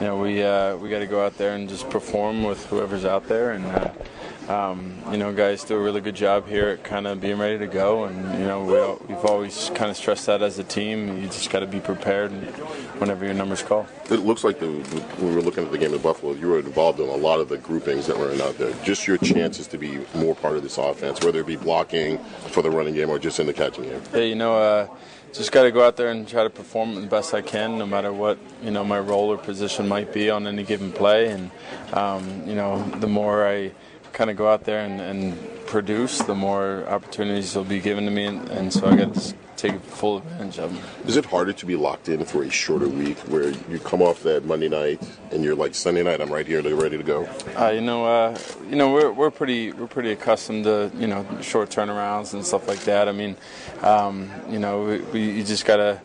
you know, we uh, we got to go out there and just perform with whoever's out there, and uh, um, you know, guys do a really good job here at kind of being ready to go, and you know, we all, we've always kind of stressed that as a team. You just got to be prepared whenever your number's called. It looks like the, when we were looking at the game in Buffalo, you were involved in a lot of the groupings that were out there. Just your chances to be more part of this offense, whether it be blocking for the running game or just in the catching game. Yeah, you know. Uh, just got to go out there and try to perform the best I can, no matter what you know my role or position might be on any given play. And um, you know, the more I kind of go out there and, and, produce, the more opportunities will be given to me, and, and so I got to take full advantage of them. Is it harder to be locked in for a shorter week where you come off that Monday night and you're like Sunday night, I'm right here, ready to go? Uh, you know, uh, you know, we're, we're pretty we're pretty accustomed to you know short turnarounds and stuff like that. I mean, um, you know, we, we you just gotta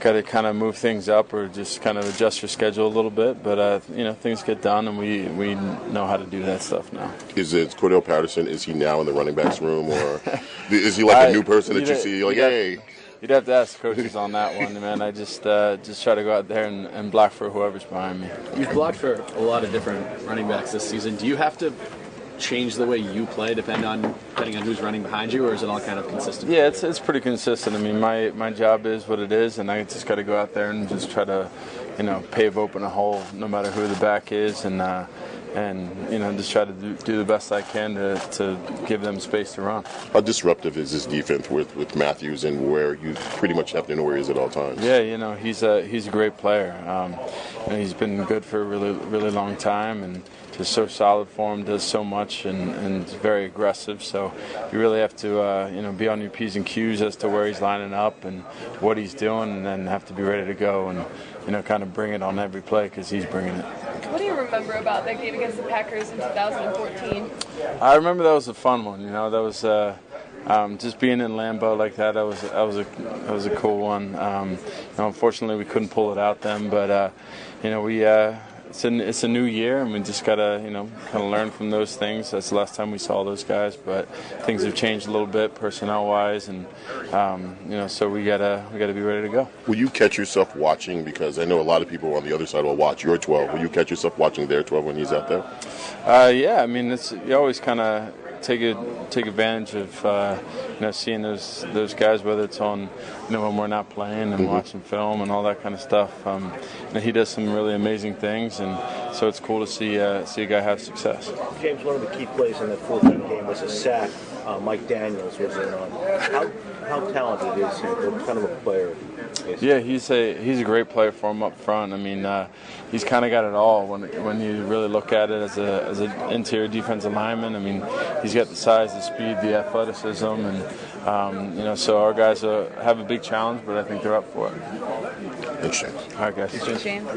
got to kind of move things up or just kind of adjust your schedule a little bit. But uh, you know, things get done, and we we know how to do that stuff now. Is it Cordarrelle Patterson? Is he now in the running backs room, or is he like I, a new person that you see? Like, hey. You'd have to ask coaches on that one, man. I just uh, just try to go out there and, and block for whoever's behind me. You've blocked for a lot of different running backs this season. Do you have to change the way you play depend on depending on who's running behind you, or is it all kind of consistent? Yeah, it's it's pretty consistent. I mean, my my job is what it is, and I just got to go out there and just try to, you know, pave open a hole no matter who the back is, and. Uh, and you know just try to do, do, the best I can to, to give them space to run. How disruptive is this defense with, with Matthews and where you pretty much have to know where he is at all times? Yeah, you know he's a he's a great player. Um, you know, he's been good for a really really long time and just so solid for him, does so much and, and very aggressive. So you really have to uh, you know be on your p's and q's as to where he's lining up and what he's doing, and then have to be ready to go and you know kind of bring it on every play because he's bringing it. What do you remember about that game against the Packers in 2014? I remember that was a fun one. You know, that was uh, um, just being in Lambeau like that. That was that was a that was a cool one. Um, you know, unfortunately, we couldn't pull it out then, but uh, you know, we. Uh, it's a, it's a new year, and we just gotta you know kind of learn from those things. That's the last time we saw those guys, but things have changed a little bit personnel wise, and um, you know so we gotta we gotta be ready to go. Will you catch yourself watching? Because I know a lot of people on the other side will watch your 12. Will you catch yourself watching their 12 when he's out there? Uh, yeah, I mean it's you always kind of take a, take advantage of uh, you know seeing those those guys, whether it's on you know when we're not playing and mm-hmm. watching film and all that kind of stuff. Um, you know, he does some really amazing things, and so it's cool to see uh, see a guy have success. James, one of the key plays in that fourth game was a sack. Uh, Mike Daniels was in on. How how talented is he? What kind of a player? Yeah, he's a he's a great player for him up front. I mean, uh, he's kind of got it all when when you really look at it as a as an interior defensive lineman. I mean, he's got the size, the speed, the athleticism, and um, you know, so our guys uh, have a big challenge, but I think they're up for it. Thanks, James. All right, guys. Thanks, James.